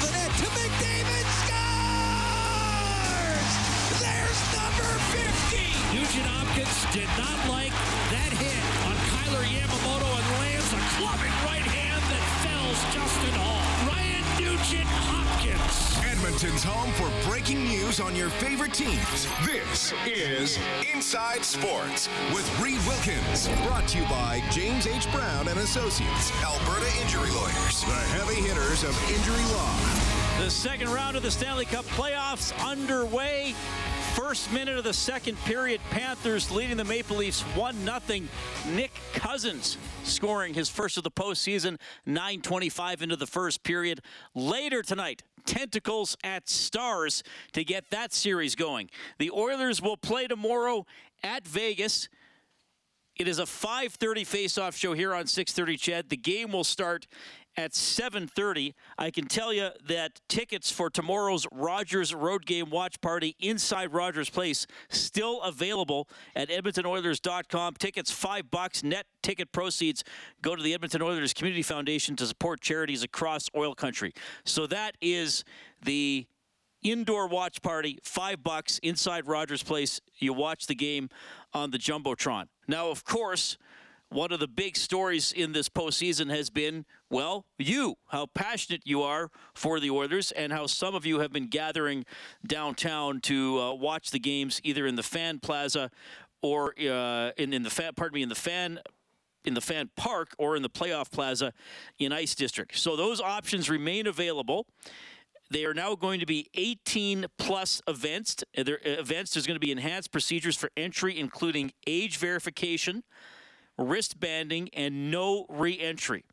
Of the to McDavid scores! There's number 50! Nugent Hopkins did not like that hit on Kailer Yamamoto and lands a clubbing right hand that fells Justin Hall. Ryan Nugent Hopkins. Edmonton's home for breaking news on your favorite teams. This is Inside Sports with Reed Wilkins. Brought to you by James H. Brown and Associates, Alberta Injury Lawyers, the heavy hitters of injury law. The second round of the Stanley Cup playoffs underway. First minute of the second period, Panthers leading the Maple Leafs 1 0. Nick Cousins scoring his first of the postseason, 9.25 into the first period. Later tonight, Tentacles at Stars to get that series going. The Oilers will play tomorrow at Vegas. It is a 5:30 face-off show here on 6:30 CHED. The game will start at 7:30. I can tell you that tickets for tomorrow's Rogers road game watch party inside Rogers Place still available at edmontonoilers.com. Tickets 5 bucks. Net ticket proceeds go to the Edmonton Oilers Community Foundation to support charities across oil country. So that is the indoor watch party, five bucks inside Rogers Place. You watch the game on the Jumbotron. Now, of course, one of the big stories in this postseason has been, well, you, how passionate you are for the Oilers, and how some of you have been gathering downtown to uh, watch the games either in the fan plaza or uh, in, in the fan, pardon me, in the fan in the fan park or in the playoff plaza in Ice District. So those options remain available. They are now going to be 18 plus events. There, events. There's going to be enhanced procedures for entry, including age verification, wristbanding, and no re-entry.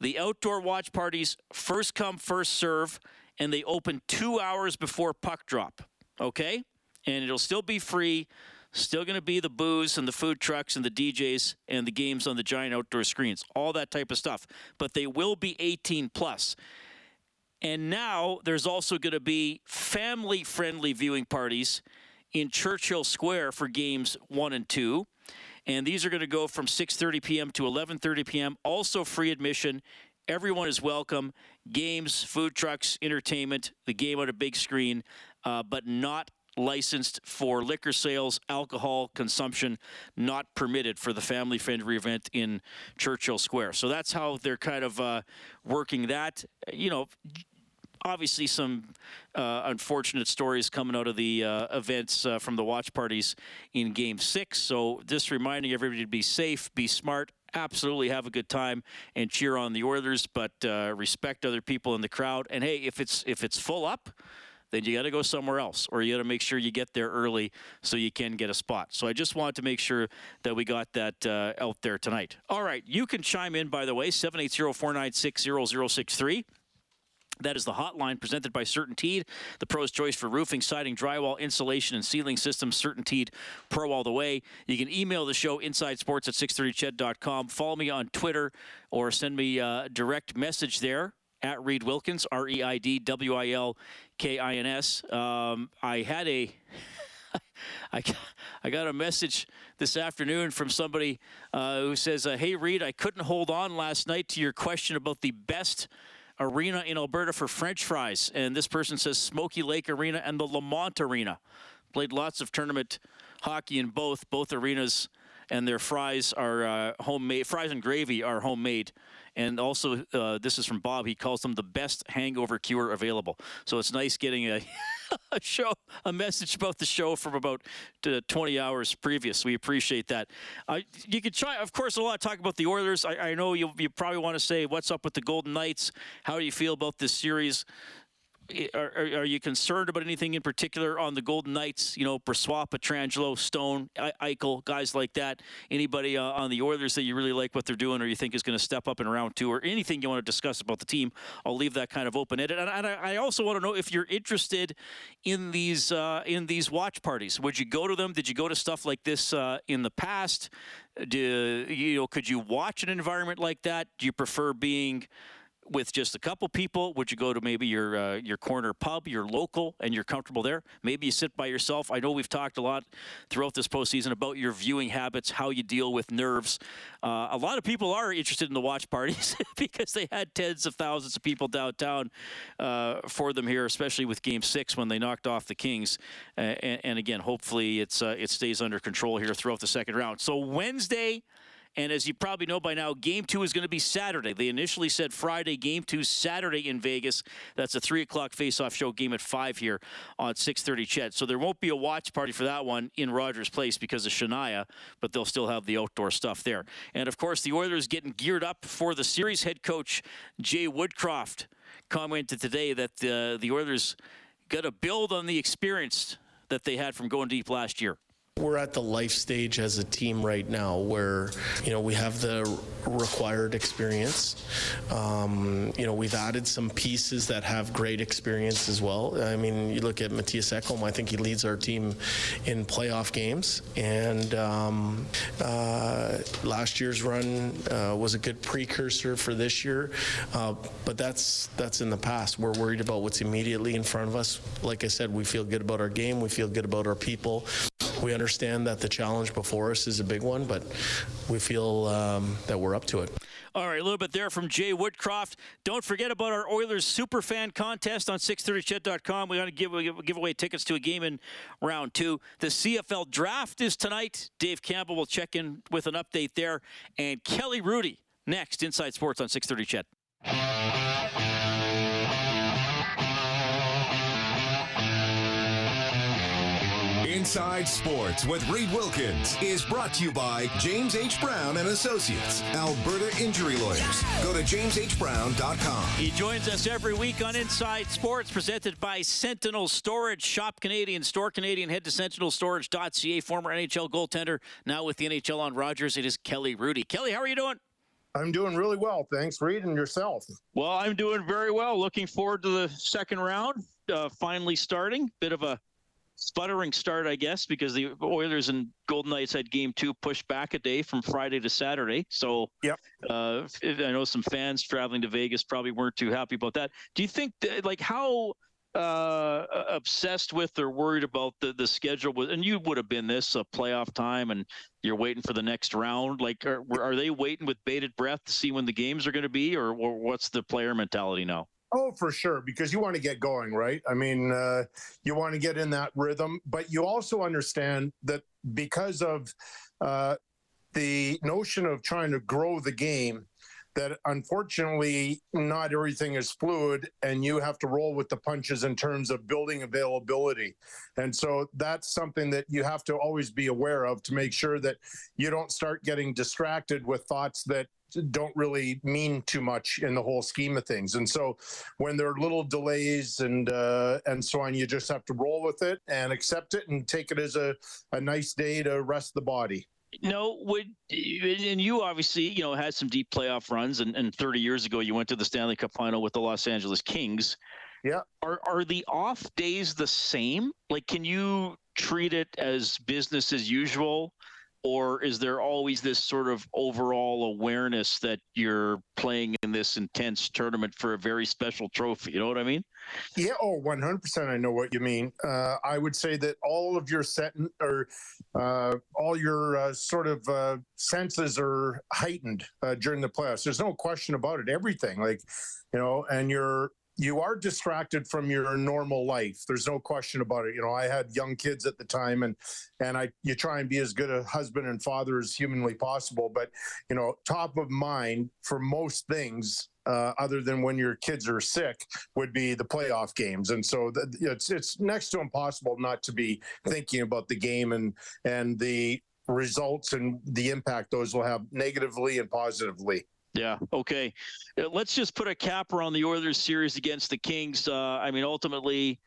The outdoor watch parties first come, first serve, and they open two hours before puck drop. Okay, and it'll still be free. Still going to be the booze and the food trucks and the DJs and the games on the giant outdoor screens, all that type of stuff. But they will be 18 plus. And now there's also going to be family friendly viewing parties in Churchill Square for games 1 and 2. And these are going to go from 6:30 p.m. to 11:30 p.m. Also free admission. Everyone is welcome. Games, food trucks, entertainment, the game on a big screen, uh, but not licensed for liquor sales, alcohol consumption, not permitted for the family friendly event in Churchill Square. So that's how they're kind of uh, working that. You know, obviously some uh, unfortunate stories coming out of the uh, events uh, from the watch parties in game six so just reminding everybody to be safe be smart absolutely have a good time and cheer on the oilers but uh, respect other people in the crowd and hey if it's if it's full up then you got to go somewhere else or you got to make sure you get there early so you can get a spot. So I just wanted to make sure that we got that uh, out there tonight. All right, you can chime in, by the way, 780 496 0063. That is the hotline presented by CertainTeed, the pro's choice for roofing, siding, drywall, insulation, and ceiling systems. CertainTeed Pro all the way. You can email the show insidesports at 630ched.com. Follow me on Twitter or send me a direct message there at Reed Wilkins, R E I D W I L K I N S. Um, I had a. I got, got a message this afternoon from somebody uh, who says, uh, "Hey Reed, I couldn't hold on last night to your question about the best arena in Alberta for French fries." And this person says Smoky Lake Arena and the Lamont Arena. Played lots of tournament hockey in both both arenas, and their fries are uh, homemade. Fries and gravy are homemade. And also, uh, this is from Bob. He calls them the best hangover cure available. So it's nice getting a, a show, a message about the show from about uh, 20 hours previous. We appreciate that. Uh, you could try, of course, a lot of talk about the Oilers. I, I know you, you probably want to say, what's up with the Golden Knights? How do you feel about this series? Are, are, you concerned about anything in particular on the Golden Knights? You know, Brossoit, Pietrangelo, Stone, Eichel, guys like that. Anybody uh, on the Oilers that you really like what they're doing, or you think is going to step up in round two, or anything you want to discuss about the team? I'll leave that kind of open ended. And, and, I also want to know if you're interested in these uh, in these watch parties. Would you go to them? Did you go to stuff like this uh, in the past? Do you know? Could you watch an environment like that? Do you prefer being with just a couple people? Would you go to maybe your uh, your corner pub, your local, and you're comfortable there? Maybe you sit by yourself. I know we've talked a lot throughout this postseason about your viewing habits, how you deal with nerves. Uh, a lot of people are interested in the watch parties because they had tens of thousands of people downtown uh, for them here, especially with Game Six when they knocked off the Kings. and, and, again, hopefully it's uh, it stays under control here throughout the second round. So Wednesday. And as you probably know by now, game two is going to be Saturday. They initially said Friday, game two Saturday in Vegas. That's a three o'clock face-off show game at five here on 6:30 CHED. So there won't be a watch party for that one in Rogers Place because of Shania, but they'll still have the outdoor stuff there. And of course, the Oilers getting geared up for the series. Head coach Jay Woodcroft commented today that the the Oilers got to build on the experience that they had from going deep last year. We're at the life stage as a team right now where, you know, we have the required experience. Um, you know, we've added some pieces that have great experience as well. I mean, you look at Mattias Ekholm, I think he leads our team in playoff games. And um, uh, last year's run uh, was a good precursor for this year. Uh, but that's, that's in the past. We're worried about what's immediately in front of us. Like I said, we feel good about our game, we feel good about our people we understand that the challenge before us is a big one, but we feel um, that we're up to it. All right, a little bit there from Jay Woodcroft. Don't forget about our Oilers Superfan contest on 630ched.com. We got to give, give away tickets to a game in round two. The CFL draft is tonight. Dave Campbell will check in with an update there. And Kelly Hrudey next, Inside Sports on 630 CHED. Inside Sports with Reed Wilkins is brought to you by James H. Brown and Associates, Alberta Injury Lawyers. Go to jameshbrown.com. He joins us every week on Inside Sports, presented by Sentinel Storage. Shop Canadian, store Canadian. Head to sentinelstorage.ca. Former NHL goaltender, now with the NHL on Rogers. It is Kelly Hrudey. Kelly, how are you doing? I'm doing really well, thanks. Reed and yourself. Well, I'm doing very well. Looking forward to the second round. Uh, finally starting. Bit of a sputtering start, I guess, because the Oilers and Golden Knights had game two pushed back a day from Friday to Saturday. So, yep. Uh, I know some fans traveling to Vegas probably weren't too happy about that. Do you think, that, like, how uh, obsessed with or worried about the, the schedule was, and you would have been this a playoff time and you're waiting for the next round. Like, are, are they waiting with bated breath to see when the games are going to be, or, or what's the player mentality now? Oh, for sure, because you want to get going, right? I mean, uh, you want to get in that rhythm, but you also understand that because of uh, the notion of trying to grow the game, that unfortunately not everything is fluid and you have to roll with the punches in terms of building availability. And so that's something that you have to always be aware of to make sure that you don't start getting distracted with thoughts that don't really mean too much in the whole scheme of things. And so when there are little delays and uh, and so on, you just have to roll with it and accept it and take it as a, a nice day to rest the body. No, would and you obviously you know had some deep playoff runs, and, and 30 years ago you went to the Stanley Cup final with the Los Angeles Kings. Yeah. Are are the off days the same? Like, can you treat it as business as usual? Or is there always this sort of overall awareness that you're playing in this intense tournament for a very special trophy? You know what I mean? Yeah. Oh, 100%. I know what you mean. Uh, I would say that all of your set or uh, all your uh, sort of uh, senses are heightened uh, during the playoffs. There's no question about it. Everything, like, you know, and you're you are distracted from your normal life. There's no question about it. You know, I had young kids at the time, and and I you try and be as good a husband and father as humanly possible. But you know, top of mind for most things, uh, other than when your kids are sick, would be the playoff games. And so the, it's it's next to impossible not to be thinking about the game and and the results and the impact those will have negatively and positively. Yeah. Okay. Uh, let's just put a capper on the Oilers series against the Kings. Uh, I mean, ultimately,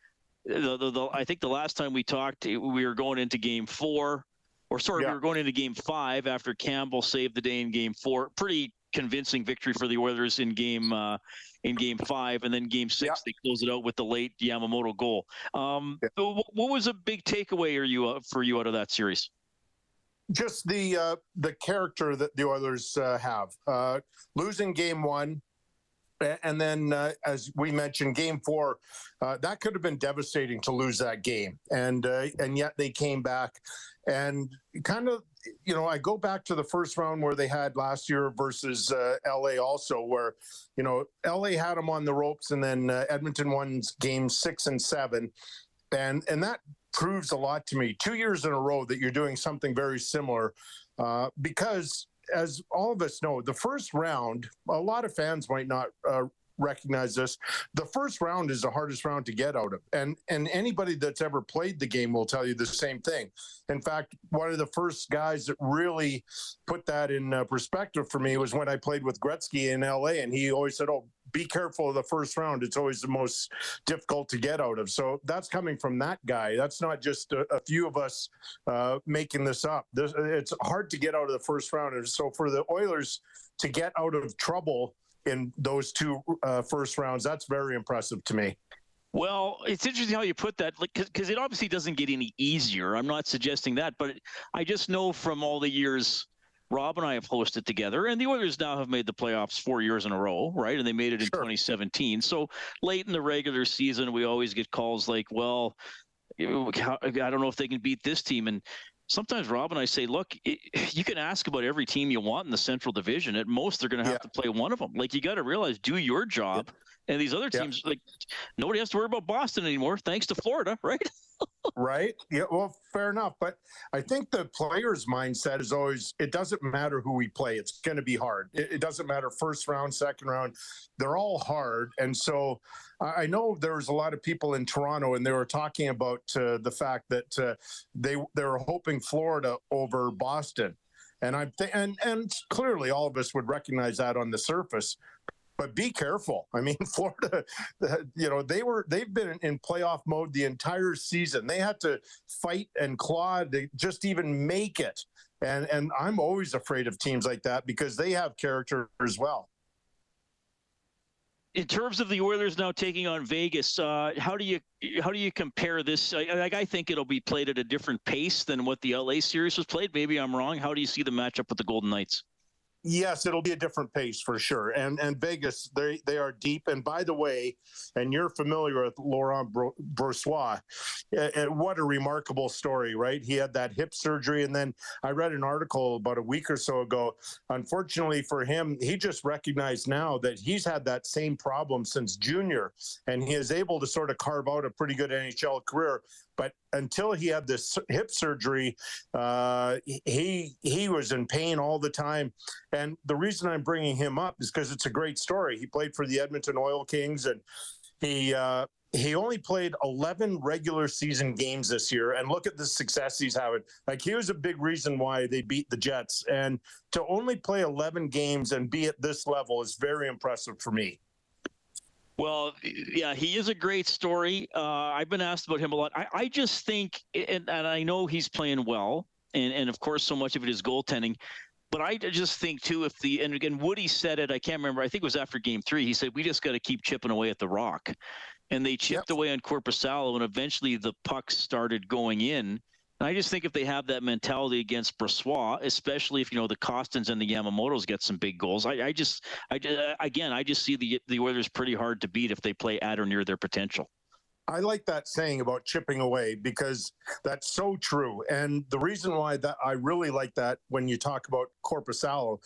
the, the, the, I think the last time we talked, we were going into Game Four, or sorry, yeah. we were going into Game Five after Campbell saved the day in Game Four. Pretty convincing victory for the Oilers in Game uh, in Game Five, and then Game Six yeah. they close it out with the late Yamamoto goal. Um, yeah. What was a big takeaway? Are you uh, for you out of that series? Just the uh, the character that the Oilers uh, have. Uh, losing game one, and then uh, as we mentioned, game four, uh, that could have been devastating to lose that game, and uh, and yet they came back, and kind of. You know, I go back to the first round where they had last year versus uh, LA, also where, you know, LA had them on the ropes, and then uh, Edmonton won game six and seven, and and that proves a lot to me. Two years in a row that you're doing something very similar, uh, because as all of us know, the first round, a lot of fans might not uh, recognize this. The first round is the hardest round to get out of, and and anybody that's ever played the game will tell you the same thing. In fact, one of the first guys that really put that in uh, perspective for me was when I played with Gretzky in LA, and he always said, "Oh, be careful of the first round. It's always the most difficult to get out of. So that's coming from that guy. That's not just a, a few of us uh, making this up. This, it's hard to get out of the first round. And so for the Oilers to get out of trouble in those two uh, first rounds, that's very impressive to me. Well, it's interesting how you put that, because it obviously doesn't get any easier. I'm not suggesting that, but I just know from all the years Rob and I have hosted together, and the Oilers now have made the playoffs four years in a row, right? And they made it in sure. 2017. So late in the regular season, we always get calls like, "Well, I don't know if they can beat this team." And sometimes Rob and I say, "Look, you can ask about every team you want in the Central Division. At most, they're going to have yeah. to play one of them. Like you got to realize, do your job." And these other teams, like nobody has to worry about Boston anymore, thanks to Florida, right? right? Yeah, well, fair enough. But I think the player's mindset is always it doesn't matter who we play, it's going to be hard. It, it, doesn't matter first round, second round, they're all hard. And so I know there was a lot of people in Toronto and they were talking about uh, the fact that uh, they they were hoping Florida over Boston. And I'm th- and and clearly all of us would recognize that on the surface but be careful. I mean, Florida, you know, they were they've been in playoff mode the entire season. They had to fight and claw to just even make it. And and I'm always afraid of teams like that because they have character as well. In terms of the Oilers now taking on Vegas, uh, how do you how do you compare this? Like I think it'll be played at a different pace than what the LA series was played. Maybe I'm wrong. How do you see the matchup with the Golden Knights? Yes, it'll be a different pace for sure. And and Vegas, they they are deep. And by the way, and you're familiar with Laurent Brossoit. Eh, eh, what a remarkable story, right? He had that hip surgery, and then I read an article about a week or so ago. Unfortunately for him, he just recognized now that he's had that same problem since junior, and he is able to sort of carve out a pretty good NHL career. But until he had this hip surgery, uh, he he was in pain all the time. And the reason I'm bringing him up is because it's a great story. He played for the Edmonton Oil Kings, and he uh, he only played 11 regular season games this year and look at the success he's having like he was a big reason why they beat the jets and to only play 11 games and be at this level is very impressive for me well, yeah, he is a great story. Uh, I've been asked about him a lot. I, I just think, and, and, I know he's playing well, and, and of course, so much of it is goaltending. But I just think too, if the and again Woody said it, I can't remember. I think it was after Game Three. He said we just got to keep chipping away at the rock, and they chipped yep. away on Korpisalo, and eventually the pucks started going in. I just think if they have that mentality against Brossoit, especially if you know the Kostins and the Yamamotos get some big goals, I, I just, I uh, again, I just see the the Oilers pretty hard to beat if they play at or near their potential. I like that saying about chipping away because that's so true. And the reason why that I really like that when you talk about Korpisalo,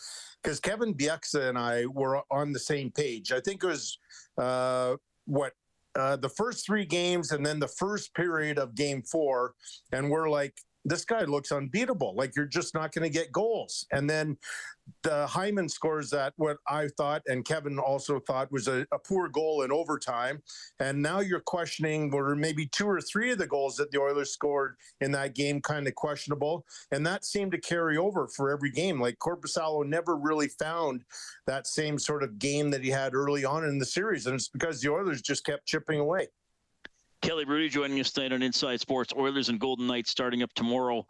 because Kevin Bieksa and I were on the same page. I think it was uh, what uh, the first three games and then the first period of game four. And we're like, this guy looks unbeatable. Like you're just not going to get goals. And then the Hyman scores that what I thought and Kevin also thought was a, a, poor goal in overtime. And now you're questioning were maybe two or three of the goals that the Oilers scored in that game kind of questionable. And that seemed to carry over for every game. Like Korpisalo never really found that same sort of game that he had early on in the series. And it's because the Oilers just kept chipping away. Kelly Hrudey joining us tonight on Inside Sports. Oilers and Golden Knights starting up tomorrow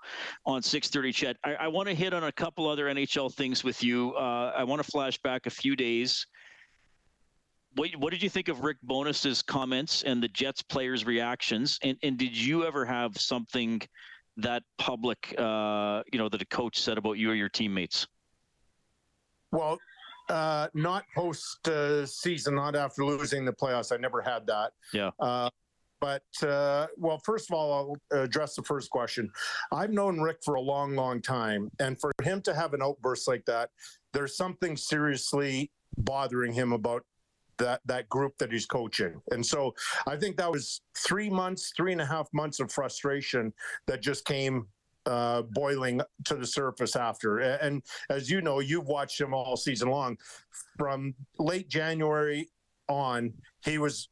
on 6:30. CHED, I, I want to hit on a couple other NHL things with you. Uh, I want to flash back a few days. What, what did you think of Rick Bowness's comments and the Jets players' reactions? And, and did you ever have something that public, uh, you know, that a coach said about you or your teammates? Well, uh, not post uh, season, not after losing the playoffs. I never had that. Yeah. But uh, well, first of all, I'll address the first question. I've known Rick for a long, long time, and for him to have an outburst like that, there's something seriously bothering him about that that group that he's coaching. And so I think that was three months, three and a half months of frustration that just came uh, boiling to the surface after. And as you know, you've watched him all season long. From late January on, he was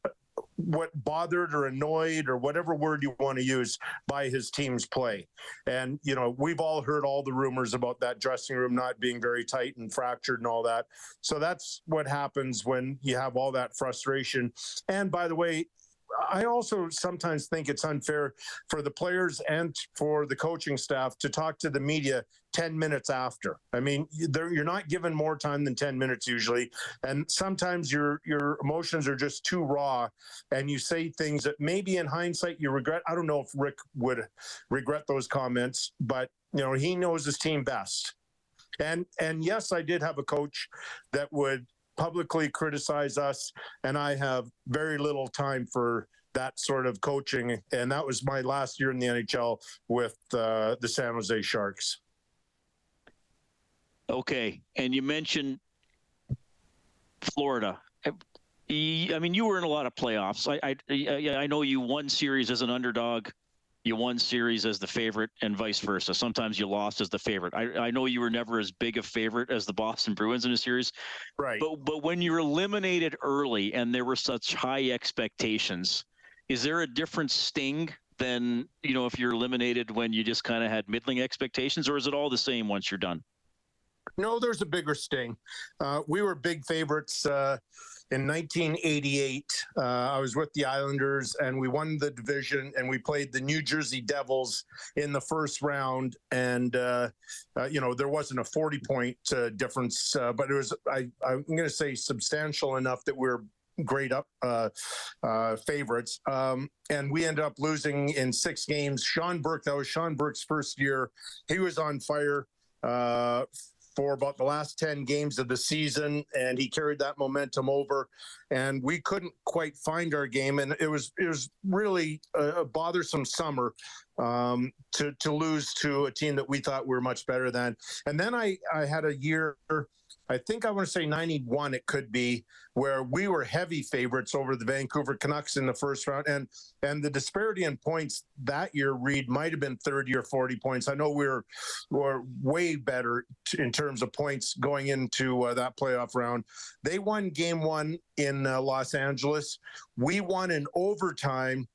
what bothered or annoyed or whatever word you want to use by his team's play. And, you know, we've all heard all the rumors about that dressing room not being very tight and fractured and all that. So that's what happens when you have all that frustration. And by the way, I also sometimes think it's unfair for the players and for the coaching staff to talk to the media 10 minutes after. I mean, you're not given more time than 10 minutes usually. And sometimes your your emotions are just too raw and you say things that maybe in hindsight you regret. I don't know if Rick would regret those comments, but you know, he knows his team best. And and yes, I did have a coach that would publicly criticize us, and I have very little time for that sort of coaching. And that was my last year in the NHL with uh, the San Jose Sharks. Okay, and you mentioned Florida. I mean, you were in a lot of playoffs. I I, I know you won series as an underdog you won series as the favorite and vice versa. Sometimes you lost as the favorite. I, I know you were never as big a favorite as the Boston Bruins in a series. Right. But but when you're eliminated early and there were such high expectations, is there a different sting than, you know, if you're eliminated when you just kind of had middling expectations or is it all the same once you're done? No, there's a bigger sting. Uh, we were big favorites uh, in 1988. Uh, I was with the Islanders and we won the division and we played the New Jersey Devils in the first round. And, uh, uh, you know, there wasn't a 40 point uh, difference, but it was, I, I'm going to say, substantial enough that we we're great up uh, uh, favorites. Um, and we ended up losing in six games. Sean Burke, that was Sean Burke's first year. He was on fire. Uh, for about the last 10 games of the season and he carried that momentum over and we couldn't quite find our game and it was it was really a, a bothersome summer um, to to lose to a team that we thought we were much better than. And then I I had a year I think I want to say 91 it could be where we were heavy favorites over the Vancouver Canucks in the first round and and the disparity in points that year Reed might have been 30 or 40 points. I know we were were way better t- in terms of points going into uh, that playoff round. They won game 1 in uh, Los Angeles. We won in overtime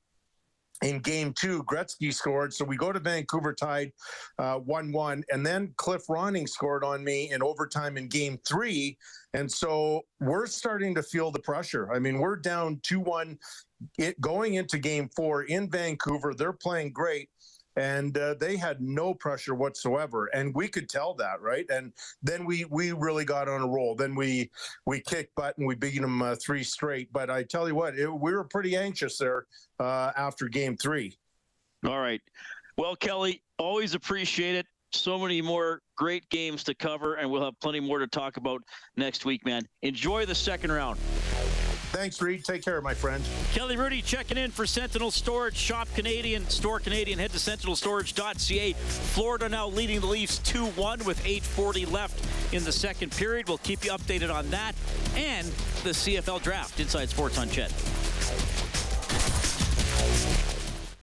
in game two, Gretzky scored. So we go to Vancouver tied uh, 1 1. And then Cliff Ronning scored on me in overtime in game three. And so we're starting to feel the pressure. I mean, we're down 2 1 going into game four in Vancouver. They're playing great and uh, they had no pressure whatsoever and we could tell that right? And then we we really got on a roll. Then we we kicked butt and we beat them uh, three straight. But i tell you what it, we were pretty anxious there uh, after game three. All right. Well kelly always appreciate it. So many more great games to cover and we'll have plenty more to talk about next week man. Enjoy the second round Thanks, Reed. Take care, my friend. Kelly Hrudey checking in for Sentinel Storage. Shop Canadian, store Canadian. Head to sentinelstorage.ca. Florida now leading the Leafs 2 1 with 8.40 left in the second period. We'll keep you updated on that and the CFL draft inside Sports on CHED.